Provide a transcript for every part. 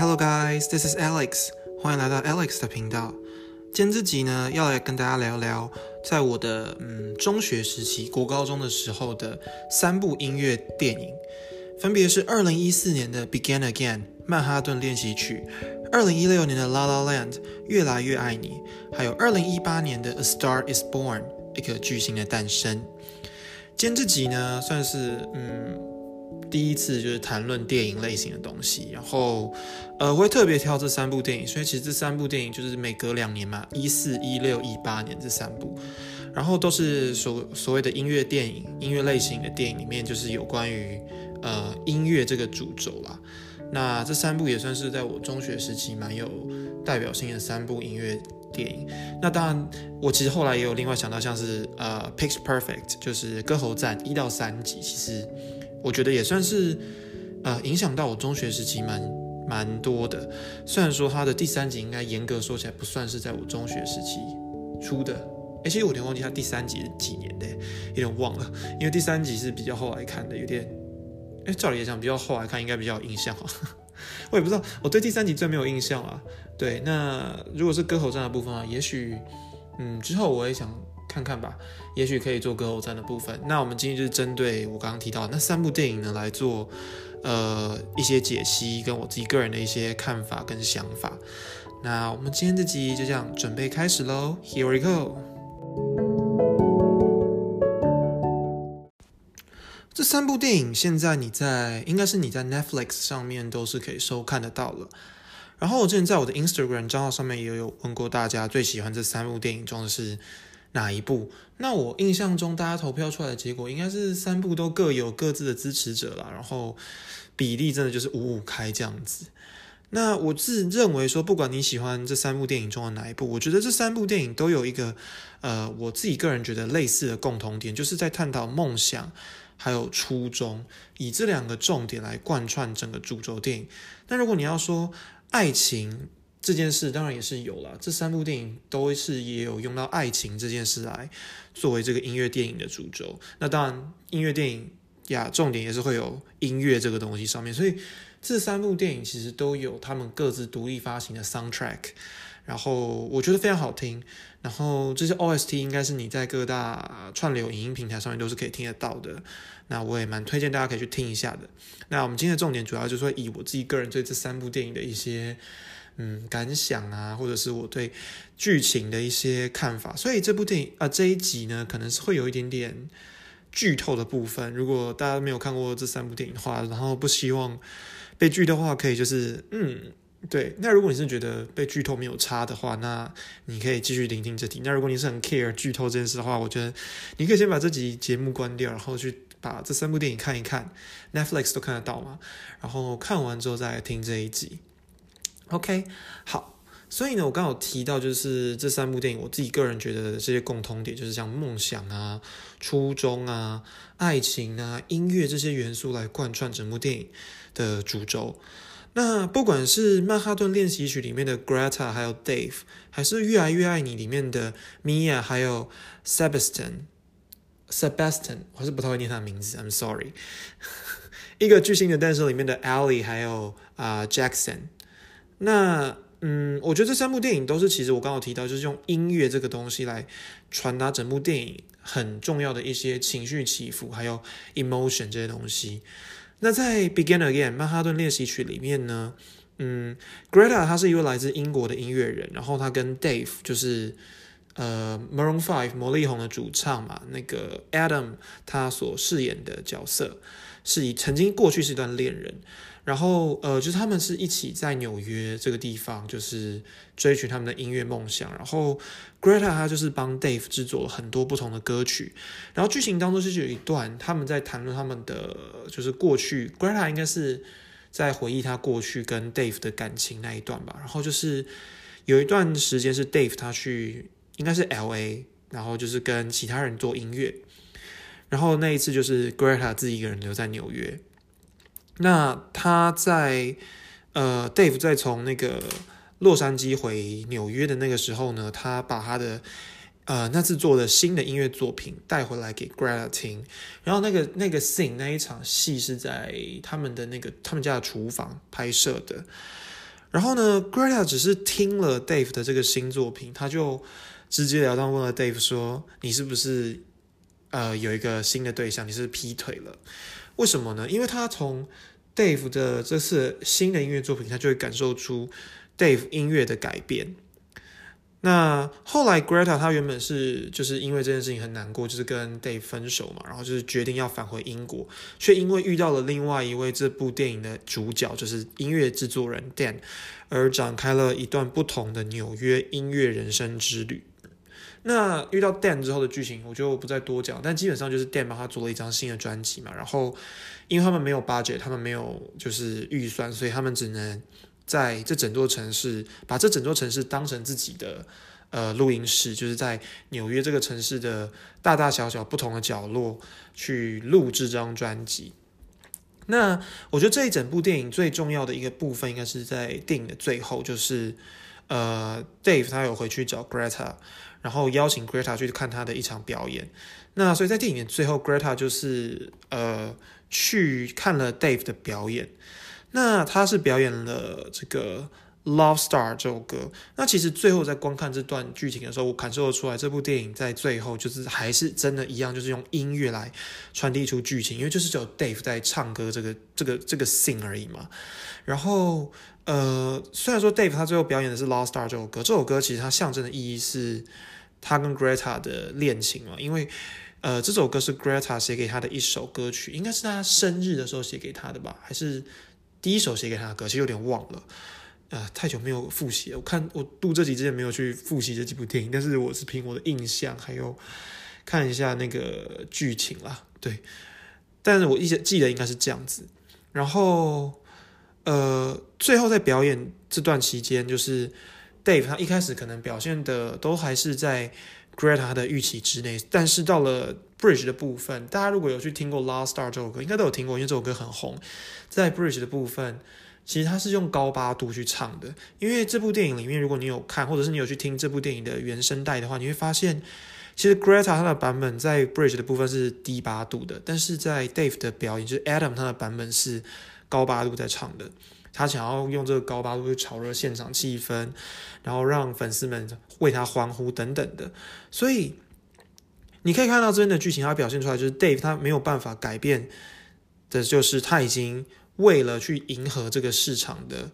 Hello guys, this is Alex，欢迎来到 Alex 的频道。今天这集呢，要来跟大家聊聊，在我的嗯中学时期，国高中的时候的三部音乐电影，分别是二零一四年的《Begin Again》曼哈顿练习曲，二零一六年的《La La Land》越来越爱你，还有二零一八年的《A Star Is Born》一颗巨星的诞生。今天这集呢，算是嗯。第一次就是谈论电影类型的东西，然后，呃，会特别挑这三部电影，所以其实这三部电影就是每隔两年嘛，一四、一六、一八年这三部，然后都是所所谓的音乐电影、音乐类型的电影里面，就是有关于呃音乐这个主轴啦。那这三部也算是在我中学时期蛮有代表性的三部音乐电影。那当然，我其实后来也有另外想到，像是呃《Pitch Perfect》，就是《歌喉战》一到三集，其实。我觉得也算是，呃，影响到我中学时期蛮蛮多的。虽然说它的第三集应该严格说起来不算是在我中学时期出的，而且我有点忘记它第三集是几年的，有点忘了。因为第三集是比较后来看的，有点，哎，照理来讲比较后来看应该比较有印象哈。我也不知道，我对第三集最没有印象啊。对，那如果是歌喉战的部分啊，也许，嗯，之后我也想。看看吧，也许可以做歌后战的部分。那我们今天就是针对我刚刚提到那三部电影呢来做呃一些解析，跟我自己个人的一些看法跟想法。那我们今天这集就这样准备开始喽，Here we go。这三部电影现在你在应该是你在 Netflix 上面都是可以收看得到了。然后我之前在我的 Instagram 账号上面也有问过大家最喜欢这三部电影中的是。哪一部？那我印象中，大家投票出来的结果应该是三部都各有各自的支持者啦，然后比例真的就是五五开这样子。那我自认为说，不管你喜欢这三部电影中的哪一部，我觉得这三部电影都有一个呃，我自己个人觉得类似的共同点，就是在探讨梦想还有初衷，以这两个重点来贯穿整个主轴电影。那如果你要说爱情，这件事当然也是有了，这三部电影都是也有用到爱情这件事来作为这个音乐电影的主轴。那当然，音乐电影呀，重点也是会有音乐这个东西上面。所以这三部电影其实都有他们各自独立发行的 soundtrack，然后我觉得非常好听。然后这些 OST 应该是你在各大串流影音平台上面都是可以听得到的。那我也蛮推荐大家可以去听一下的。那我们今天的重点主要就是说以我自己个人对这三部电影的一些。嗯，感想啊，或者是我对剧情的一些看法，所以这部电影啊这一集呢，可能是会有一点点剧透的部分。如果大家没有看过这三部电影的话，然后不希望被剧的话，可以就是嗯，对。那如果你是觉得被剧透没有差的话，那你可以继续聆听这题。那如果你是很 care 剧透这件事的话，我觉得你可以先把这集节目关掉，然后去把这三部电影看一看，Netflix 都看得到嘛。然后看完之后再来听这一集。OK，好，所以呢，我刚好提到就是这三部电影，我自己个人觉得这些共通点，就是像梦想啊、初衷啊、爱情啊、音乐这些元素来贯穿整部电影的主轴。那不管是《曼哈顿练习曲》里面的 Greta 还有 Dave，还是《越来越爱你》里面的 Mia 还有 Sebastian，Sebastian，我是不太会念他的名字，I'm sorry。一个巨星的诞生里面的 Ali 还有啊 Jackson。那嗯，我觉得这三部电影都是，其实我刚刚提到，就是用音乐这个东西来传达整部电影很重要的一些情绪起伏，还有 emotion 这些东西。那在《Begin Again》曼哈顿练习曲里面呢，嗯，Greta 他是一位来自英国的音乐人，然后他跟 Dave 就是呃 Maroon Five 魔力红的主唱嘛，那个 Adam 他所饰演的角色是以曾经过去是一段恋人。然后，呃，就是他们是一起在纽约这个地方，就是追寻他们的音乐梦想。然后，Greta 她就是帮 Dave 制作了很多不同的歌曲。然后剧情当中就是有一段他们在谈论他们的就是过去，Greta 应该是在回忆他过去跟 Dave 的感情那一段吧。然后就是有一段时间是 Dave 他去应该是 L.A.，然后就是跟其他人做音乐。然后那一次就是 Greta 自己一个人留在纽约。那他在呃，Dave 在从那个洛杉矶回纽约的那个时候呢，他把他的呃那次做的新的音乐作品带回来给 Greta 听，然后那个那个 scene 那一场戏是在他们的那个他们家的厨房拍摄的，然后呢，Greta 只是听了 Dave 的这个新作品，他就直截了当问了 Dave 说：“你是不是呃有一个新的对象？你是劈腿了？为什么呢？因为他从 Dave 的这次新的音乐作品，他就会感受出 Dave 音乐的改变。”那后来，Greta 她原本是就是因为这件事情很难过，就是跟 Dave 分手嘛，然后就是决定要返回英国，却因为遇到了另外一位这部电影的主角，就是音乐制作人 Dan，而展开了一段不同的纽约音乐人生之旅。那遇到 Dan 之后的剧情，我就不再多讲，但基本上就是 Dan 帮他做了一张新的专辑嘛，然后因为他们没有 budget，他们没有就是预算，所以他们只能。在这整座城市，把这整座城市当成自己的呃录音室，就是在纽约这个城市的大大小小不同的角落去录制这张专辑。那我觉得这一整部电影最重要的一个部分，应该是在电影的最后，就是呃，Dave 他有回去找 Greta，然后邀请 Greta 去看他的一场表演。那所以在电影最后，Greta 就是呃去看了 Dave 的表演。那他是表演了这个《Love Star》这首歌。那其实最后在观看这段剧情的时候，我感受得出来，这部电影在最后就是还是真的一样，就是用音乐来传递出剧情，因为就是只有 Dave 在唱歌这个这个这个 sing 而已嘛。然后呃，虽然说 Dave 他最后表演的是《Lost Star》这首歌，这首歌其实它象征的意义是他跟 Greta 的恋情嘛，因为呃这首歌是 Greta 写给他的一首歌曲，应该是他生日的时候写给他的吧，还是？第一首写给他的歌，其实有点忘了，呃，太久没有复习。我看我录这集之前没有去复习这几部电影，但是我是凭我的印象，还有看一下那个剧情啦，对。但是我一直记得应该是这样子。然后，呃，最后在表演这段期间，就是 Dave 他一开始可能表现的都还是在 Greta 的预期之内，但是到了。Bridge 的部分，大家如果有去听过《Last Star》这首歌，应该都有听过，因为这首歌很红。在 Bridge 的部分，其实它是用高八度去唱的。因为这部电影里面，如果你有看，或者是你有去听这部电影的原声带的话，你会发现，其实 Greta 他的版本在 Bridge 的部分是低八度的，但是在 Dave 的表演，就是 Adam 他的版本是高八度在唱的。他想要用这个高八度去炒热现场气氛，然后让粉丝们为他欢呼等等的，所以。你可以看到这边的剧情，它表现出来就是 Dave 他没有办法改变的，就是他已经为了去迎合这个市场的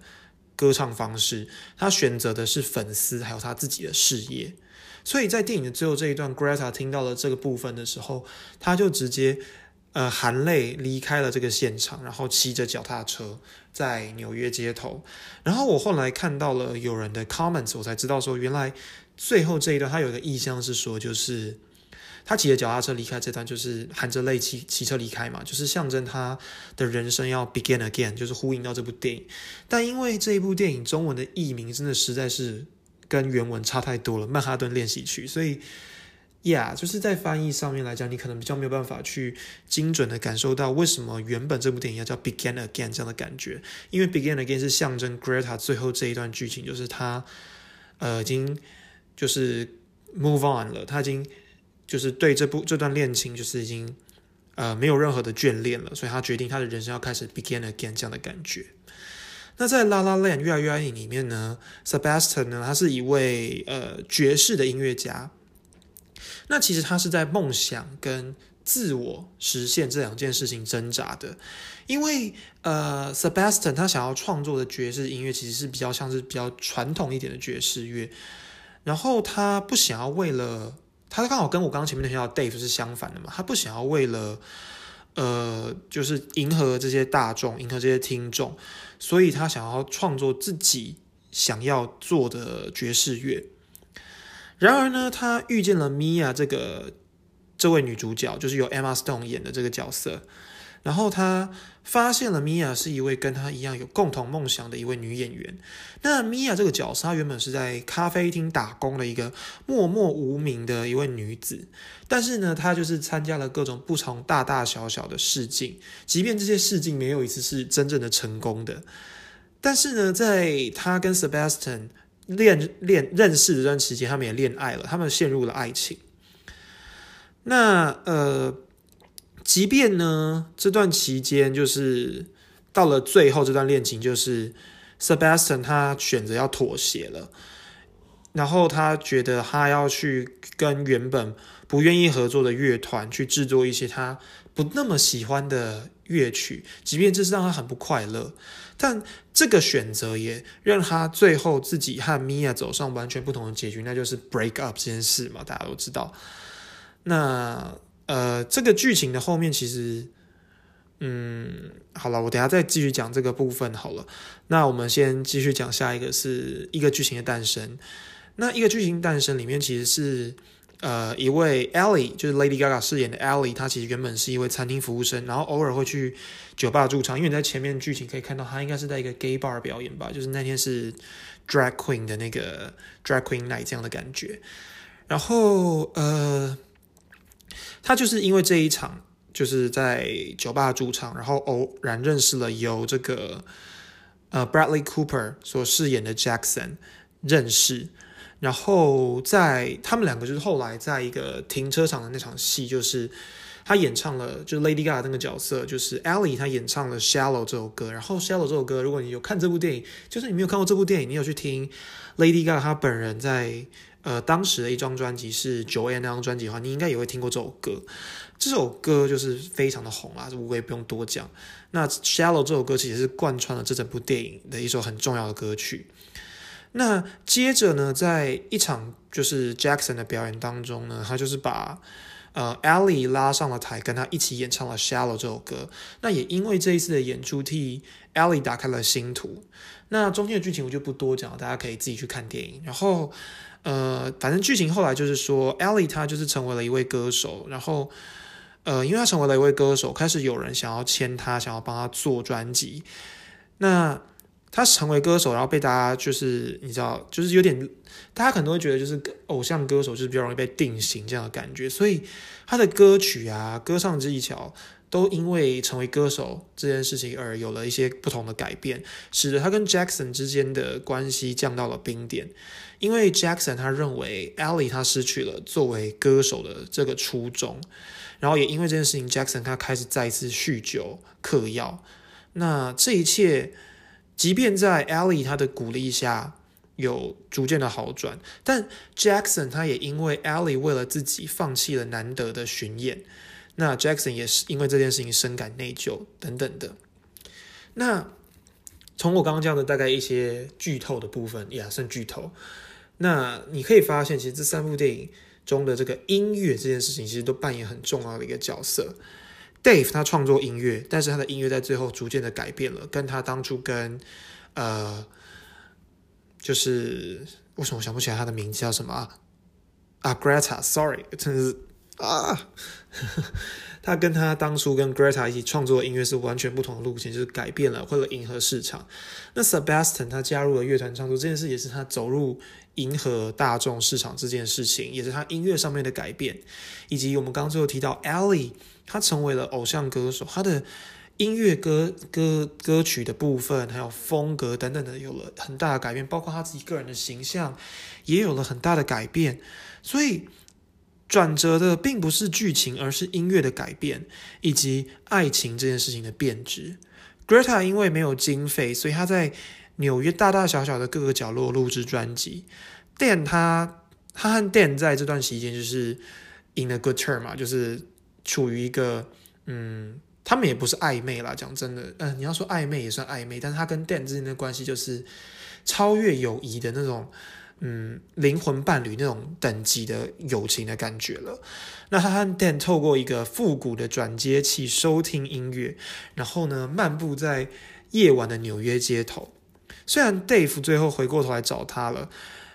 歌唱方式，他选择的是粉丝还有他自己的事业。所以在电影的最后这一段，Greta 听到了这个部分的时候，他就直接呃含泪离开了这个现场，然后骑着脚踏车在纽约街头。然后我后来看到了有人的 comments，我才知道说，原来最后这一段他有一个意向是说，就是。他骑着脚踏车离开这段，就是含着泪骑骑车离开嘛，就是象征他的人生要 begin again，就是呼应到这部电影。但因为这一部电影中文的译名真的实在是跟原文差太多了，《曼哈顿练习曲》，所以，Yeah，就是在翻译上面来讲，你可能比较没有办法去精准的感受到为什么原本这部电影要叫 begin again 这样的感觉。因为 begin again 是象征 Greta 最后这一段剧情，就是他呃已经就是 move on 了，他已经。就是对这部这段恋情，就是已经呃没有任何的眷恋了，所以他决定他的人生要开始 begin again 这样的感觉。那在《La La Land》越来越爱你里面呢，Sebastian 呢，他是一位呃爵士的音乐家。那其实他是在梦想跟自我实现这两件事情挣扎的，因为呃，Sebastian 他想要创作的爵士音乐其实是比较像是比较传统一点的爵士乐，然后他不想要为了他刚好跟我刚刚前面提到 Dave 是相反的嘛，他不想要为了呃，就是迎合这些大众，迎合这些听众，所以他想要创作自己想要做的爵士乐。然而呢，他遇见了 Mia 这个这位女主角，就是由 Emma Stone 演的这个角色。然后他发现了米娅是一位跟他一样有共同梦想的一位女演员。那米娅这个角色，她原本是在咖啡厅打工的一个默默无名的一位女子。但是呢，她就是参加了各种不同大大小小的试镜，即便这些试镜没有一次是真正的成功的。但是呢，在她跟 Sebastian 恋恋认识这段期间，他们也恋爱了，他们陷入了爱情。那呃。即便呢，这段期间就是到了最后，这段恋情就是 Sebastian 他选择要妥协了，然后他觉得他要去跟原本不愿意合作的乐团去制作一些他不那么喜欢的乐曲，即便这是让他很不快乐，但这个选择也让他最后自己和 Mia 走上完全不同的结局，那就是 break up 这件事嘛，大家都知道。那呃，这个剧情的后面其实。嗯，好了，我等下再继续讲这个部分好了。那我们先继续讲下一个，是一个剧情的诞生。那一个剧情诞生里面，其实是呃一位 Ellie，就是 Lady Gaga 饰演的 Ellie，她其实原本是一位餐厅服务生，然后偶尔会去酒吧驻唱。因为你在前面剧情可以看到，她应该是在一个 gay bar 表演吧，就是那天是 drag queen 的那个 drag queen night 这样的感觉。然后呃，她就是因为这一场。就是在酒吧驻唱，然后偶然认识了由这个呃 Bradley Cooper 所饰演的 Jackson 认识，然后在他们两个就是后来在一个停车场的那场戏，就是他演唱了，就是 Lady Gaga 那个角色，就是 Ellie，他演唱了 Shallow 这首歌，然后 Shallow 这首歌，如果你有看这部电影，就是你没有看过这部电影，你有去听 Lady Gaga 她本人在。呃，当时的一张专辑是九 an 那张专辑的话，你应该也会听过这首歌。这首歌就是非常的红啊，这我也不用多讲。那《Shallow》这首歌其实是贯穿了这整部电影的一首很重要的歌曲。那接着呢，在一场就是 Jackson 的表演当中呢，他就是把呃 Ellie 拉上了台，跟他一起演唱了《Shallow》这首歌。那也因为这一次的演出，替 Ellie 打开了新图。那中间的剧情我就不多讲了，大家可以自己去看电影。然后。呃，反正剧情后来就是说，Ellie 她就是成为了一位歌手，然后，呃，因为她成为了一位歌手，开始有人想要签她，想要帮她做专辑。那他成为歌手，然后被大家就是你知道，就是有点，大家可能会觉得就是偶像歌手就是比较容易被定型这样的感觉，所以他的歌曲啊，歌唱技巧。都因为成为歌手这件事情而有了一些不同的改变，使得他跟 Jackson 之间的关系降到了冰点。因为 Jackson 他认为 Ellie 他失去了作为歌手的这个初衷，然后也因为这件事情，Jackson 他开始再次酗酒嗑药。那这一切，即便在 Ellie 他的鼓励下有逐渐的好转，但 Jackson 他也因为 Ellie 为了自己放弃了难得的巡演。那 Jackson 也是因为这件事情深感内疚等等的。那从我刚刚讲的大概一些剧透的部分，也算剧透。那你可以发现，其实这三部电影中的这个音乐这件事情，其实都扮演很重要的一个角色。Dave 他创作音乐，但是他的音乐在最后逐渐的改变了，跟他当初跟呃，就是为什么我想不起来他的名字叫什么啊？啊，Greta，Sorry，真的是。啊，他跟他当初跟 Greta 一起创作的音乐是完全不同的路线，就是改变了，为了迎合市场。那 Sebastian 他加入了乐团创作这件事，也是他走入迎合大众市场这件事情，也是他音乐上面的改变，以及我们刚刚最后提到 Ellie，他成为了偶像歌手，他的音乐歌歌歌曲的部分，还有风格等等的，有了很大的改变，包括他自己个人的形象也有了很大的改变，所以。转折的并不是剧情，而是音乐的改变以及爱情这件事情的变质。Greta 因为没有经费，所以他在纽约大大小小的各个角落录制专辑。Dan 他他和 Dan 在这段期间就是 in a good term 嘛，就是处于一个嗯，他们也不是暧昧啦，讲真的，嗯，你要说暧昧也算暧昧，但是他跟 Dan 之间的关系就是超越友谊的那种。嗯，灵魂伴侣那种等级的友情的感觉了。那他和 Dan 透过一个复古的转接器收听音乐，然后呢，漫步在夜晚的纽约街头。虽然 Dave 最后回过头来找他了，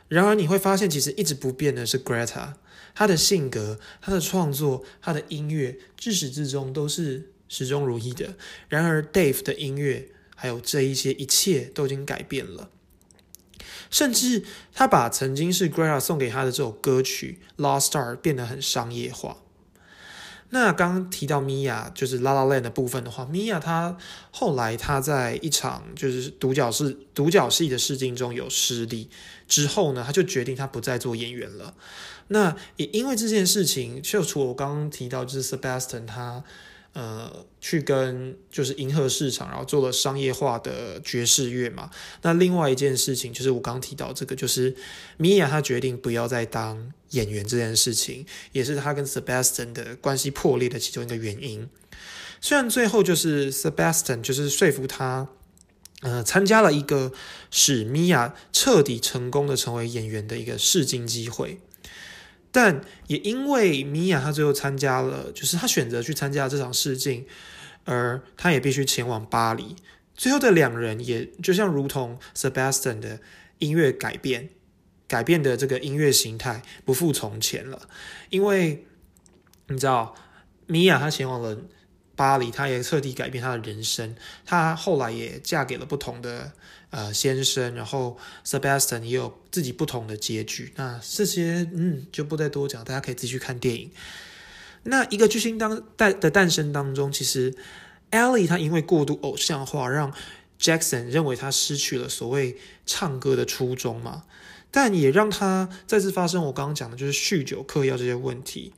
然而你会发现，其实一直不变的是 Greta。他的性格、他的创作、他的音乐，至始至终都是始终如一的。然而 Dave 的音乐，还有这一些一切，都已经改变了。甚至他把曾经是 Greta 送给他的这首歌曲《Lost Star》变得很商业化。那刚提到米娅就是《La La Land》的部分的话米娅她后来她在一场就是独角戏独角戏的试镜中有失利之后呢，她就决定她不再做演员了。那也因为这件事情，就除我刚刚提到就是 Sebastian 他呃，去跟就是迎合市场，然后做了商业化的爵士乐嘛。那另外一件事情就是我刚提到这个，就是米娅她决定不要再当演员这件事情，也是她跟 Sebastian 的关系破裂的其中一个原因。虽然最后就是 Sebastian 就是说服他，呃，参加了一个使米娅彻底成功的成为演员的一个试镜机会。但也因为米娅她最后参加了，就是她选择去参加这场试镜，而她也必须前往巴黎。最后的两人也就像如同 Sebastian 的音乐改变，改变的这个音乐形态不复从前了。因为你知道，米娅她前往了。巴黎，她也彻底改变她的人生。她后来也嫁给了不同的呃先生，然后 Sebastian 也有自己不同的结局。那这些嗯就不再多讲，大家可以自己去看电影。那一个巨星当诞的诞生当中，其实 Ellie 她因为过度偶像化，让 Jackson 认为他失去了所谓唱歌的初衷嘛，但也让他再次发生我刚刚讲的就是酗酒、嗑药这些问题。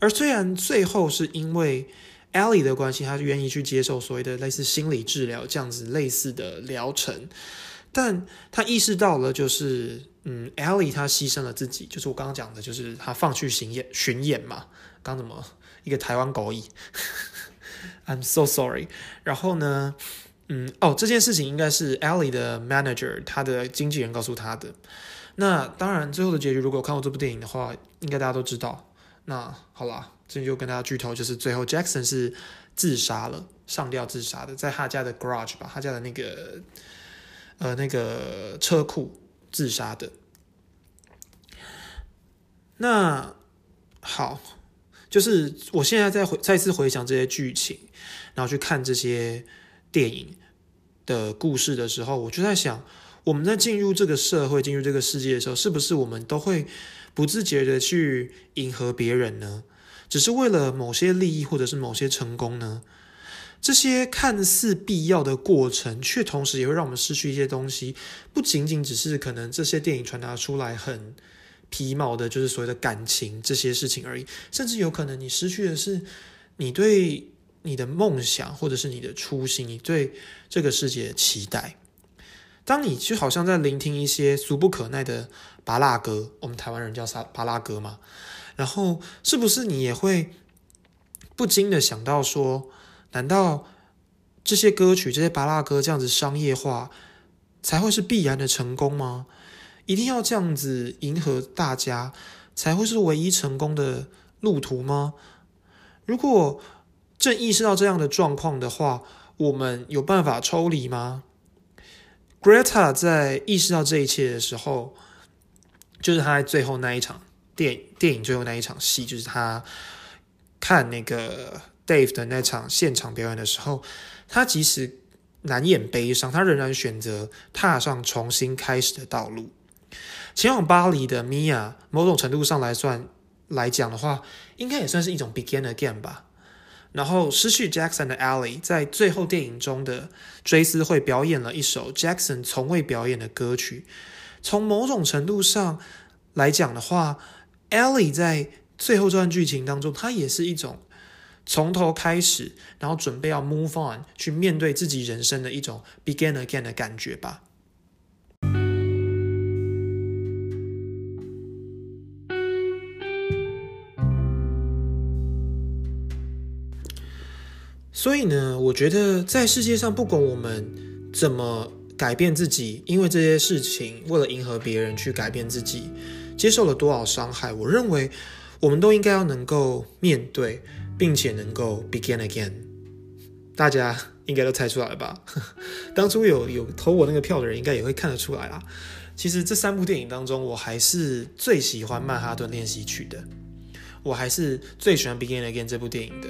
而虽然最后是因为 Ellie 的关系，他愿意去接受所谓的类似心理治疗这样子类似的疗程，但他意识到了，就是嗯，Ellie 他牺牲了自己，就是我刚刚讲的，就是他放去巡演巡演嘛，刚怎么一个台湾狗语，I'm so sorry。然后呢，嗯，哦，这件事情应该是 Ellie 的 manager，他的经纪人告诉他的。那当然，最后的结局，如果看过这部电影的话，应该大家都知道。那好了。这就跟大家剧透，就是最后 Jackson 是自杀了，上吊自杀的，在他家的 garage 吧，他家的那个呃那个车库自杀的。那好，就是我现在在回再次回想这些剧情，然后去看这些电影的故事的时候，我就在想，我们在进入这个社会、进入这个世界的时候，是不是我们都会不自觉的去迎合别人呢？只是为了某些利益，或者是某些成功呢？这些看似必要的过程，却同时也会让我们失去一些东西。不仅仅只是可能这些电影传达出来很皮毛的，就是所谓的感情这些事情而已。甚至有可能你失去的是你对你的梦想，或者是你的初心，你对这个世界的期待。当你就好像在聆听一些俗不可耐的巴拉歌，我们台湾人叫啥巴拉歌嘛？然后，是不是你也会不禁的想到说，难道这些歌曲、这些巴拉歌这样子商业化，才会是必然的成功吗？一定要这样子迎合大家，才会是唯一成功的路途吗？如果正意识到这样的状况的话，我们有办法抽离吗？Greta 在意识到这一切的时候，就是他在最后那一场。电电影最后那一场戏，就是他看那个 Dave 的那场现场表演的时候，他即使难掩悲伤，他仍然选择踏上重新开始的道路。前往巴黎的 Mia，某种程度上来算来讲的话，应该也算是一种 begin again 吧。然后失去 Jackson 的 Ally，在最后电影中的追思会表演了一首 Jackson 从未表演的歌曲。从某种程度上来讲的话，Ellie 在最后这段剧情当中，她也是一种从头开始，然后准备要 move on 去面对自己人生的一种 begin again 的感觉吧。所以呢，我觉得在世界上，不管我们怎么改变自己，因为这些事情，为了迎合别人去改变自己。接受了多少伤害？我认为我们都应该要能够面对，并且能够 begin again。大家应该都猜出来了吧？当初有有投我那个票的人，应该也会看得出来啦。其实这三部电影当中，我还是最喜欢《曼哈顿练习曲》的，我还是最喜欢 begin again 这部电影的。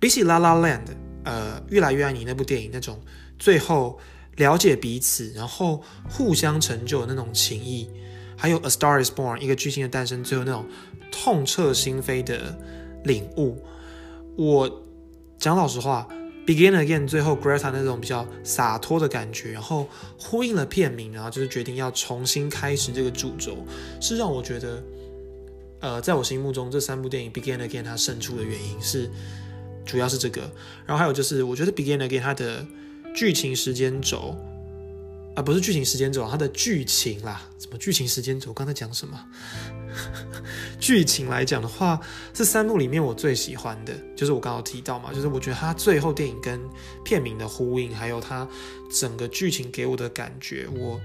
比起《La La Land》，呃，越来越爱你那部电影那种最后了解彼此，然后互相成就的那种情谊。还有《A Star Is Born》一个巨星的诞生，最后那种痛彻心扉的领悟。我讲老实话，《Begin Again》最后 Greta 那种比较洒脱的感觉，然后呼应了片名，然后就是决定要重新开始这个主轴，是让我觉得，呃，在我心目中这三部电影《Begin Again》它胜出的原因是，主要是这个。然后还有就是，我觉得《Begin Again》它的剧情时间轴啊，不是剧情时间轴，它的剧情啦，什么剧情时间轴？刚才讲什么？剧情来讲的话，这三部里面我最喜欢的就是我刚刚提到嘛，就是我觉得它最后电影跟片名的呼应，还有它整个剧情给我的感觉，我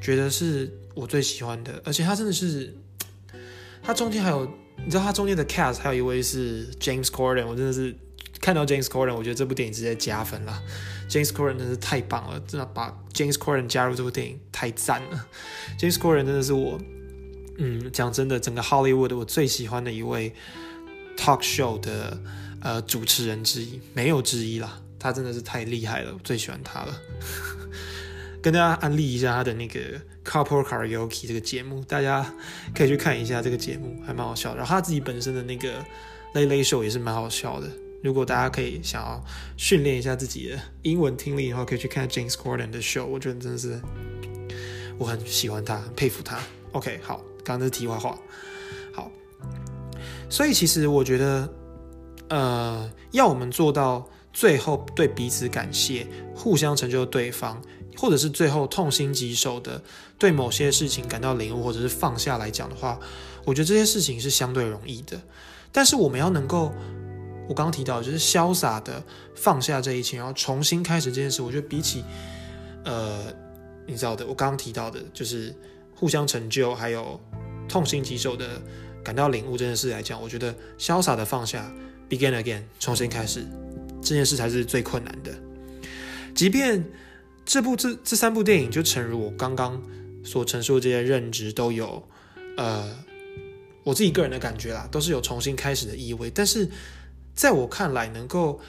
觉得是我最喜欢的。而且它真的是，它中间还有，你知道它中间的 cast 还有一位是 James Corden，我真的是看到 James Corden，我觉得这部电影直接加分了。James Corden 真是太棒了，真的把 James Corden 加入这部电影太赞了。James Corden 真的是我。嗯，讲真的，整个 Hollywood 我最喜欢的一位 talk show 的呃主持人之一，没有之一啦。他真的是太厉害了，我最喜欢他了。跟大家安利一下他的那个 Couple Karaoke 这个节目，大家可以去看一下这个节目，还蛮好笑的。然后他自己本身的那个 Late Late Show 也是蛮好笑的。如果大家可以想要训练一下自己的英文听力的话，可以去看 James Corden 的 show，我觉得真的是我很喜欢他，佩服他。OK，好。刚刚是题外话，好，所以其实我觉得，呃，要我们做到最后对彼此感谢，互相成就对方，或者是最后痛心疾首的对某些事情感到领悟，或者是放下来讲的话，我觉得这些事情是相对容易的。但是我们要能够，我刚刚提到就是潇洒的放下这一切，然后重新开始这件事，我觉得比起，呃，你知道的，我刚刚提到的就是。互相成就，还有痛心疾首的感到领悟这件事来讲，我觉得潇洒的放下，begin again，重新开始这件事才是最困难的。即便这部这这三部电影，就诚如我刚刚所陈述的这些认知，都有呃我自己个人的感觉啦，都是有重新开始的意味。但是在我看来，能够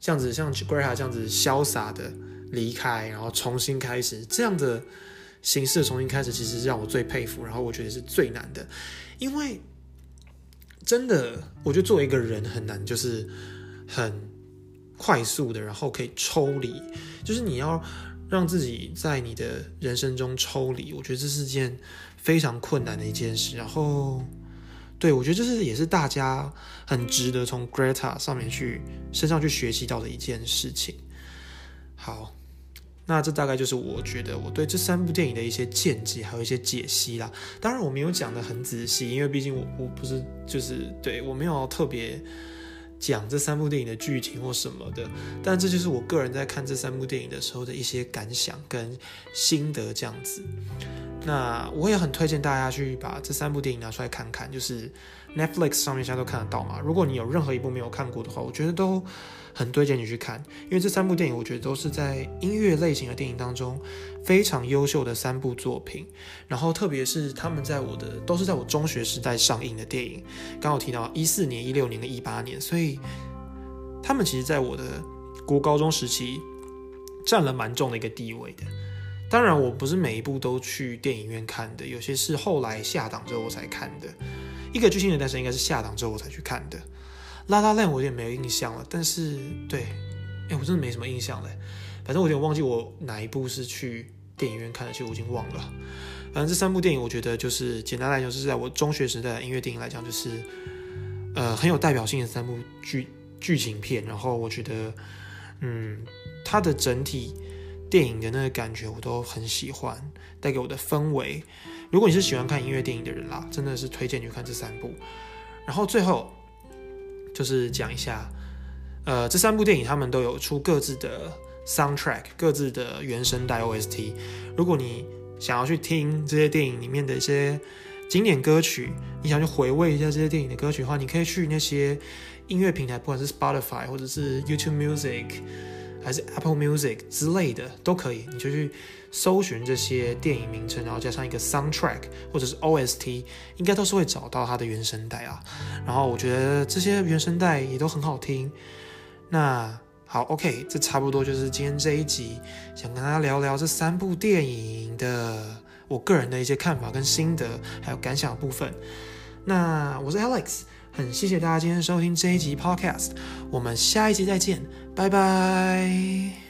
这样子像 Greta 这样子潇洒的离开，然后重新开始这样的。形式重新开始，其实是让我最佩服，然后我觉得是最难的，因为真的，我觉得作为一个人很难，就是很快速的，然后可以抽离，就是你要让自己在你的人生中抽离，我觉得这是件非常困难的一件事。然后，对我觉得这是也是大家很值得从 Greta 上面去身上去学习到的一件事情。好。那这大概就是我觉得我对这三部电影的一些见解，还有一些解析啦。当然我没有讲的很仔细，因为毕竟我我不是就是对我没有特别讲这三部电影的剧情或什么的。但这就是我个人在看这三部电影的时候的一些感想跟心得这样子。那我也很推荐大家去把这三部电影拿出来看看，就是 Netflix 上面现在都看得到嘛。如果你有任何一部没有看过的话，我觉得都。很推荐你去看，因为这三部电影我觉得都是在音乐类型的电影当中非常优秀的三部作品。然后特别是他们在我的都是在我中学时代上映的电影，刚好提到一四年、一六年跟一八年，所以他们其实在我的国高中时期占了蛮重的一个地位的。当然，我不是每一部都去电影院看的，有些是后来下档之后我才看的。一个巨星的诞生应该是下档之后我才去看的。拉拉链我有点没有印象了，但是对，哎，我真的没什么印象嘞。反正我有点忘记我哪一部是去电影院看的，其实我已经忘了。反正这三部电影，我觉得就是简单来讲，是在我中学时代音乐电影来讲，就是呃很有代表性的三部剧剧情片。然后我觉得，嗯，它的整体电影的那个感觉我都很喜欢，带给我的氛围。如果你是喜欢看音乐电影的人啦，真的是推荐你看这三部。然后最后。就是讲一下，呃，这三部电影他们都有出各自的 soundtrack，各自的原声带 OST。如果你想要去听这些电影里面的一些经典歌曲，你想去回味一下这些电影的歌曲的话，你可以去那些音乐平台，不管是 Spotify 或者是 YouTube Music，还是 Apple Music 之类的都可以，你就去。搜寻这些电影名称，然后加上一个 soundtrack 或者是 OST，应该都是会找到它的原声带啊。然后我觉得这些原声带也都很好听。那好，OK，这差不多就是今天这一集想跟大家聊聊这三部电影的我个人的一些看法跟心得，还有感想部分。那我是 Alex，很谢谢大家今天收听这一集 Podcast，我们下一集再见，拜拜。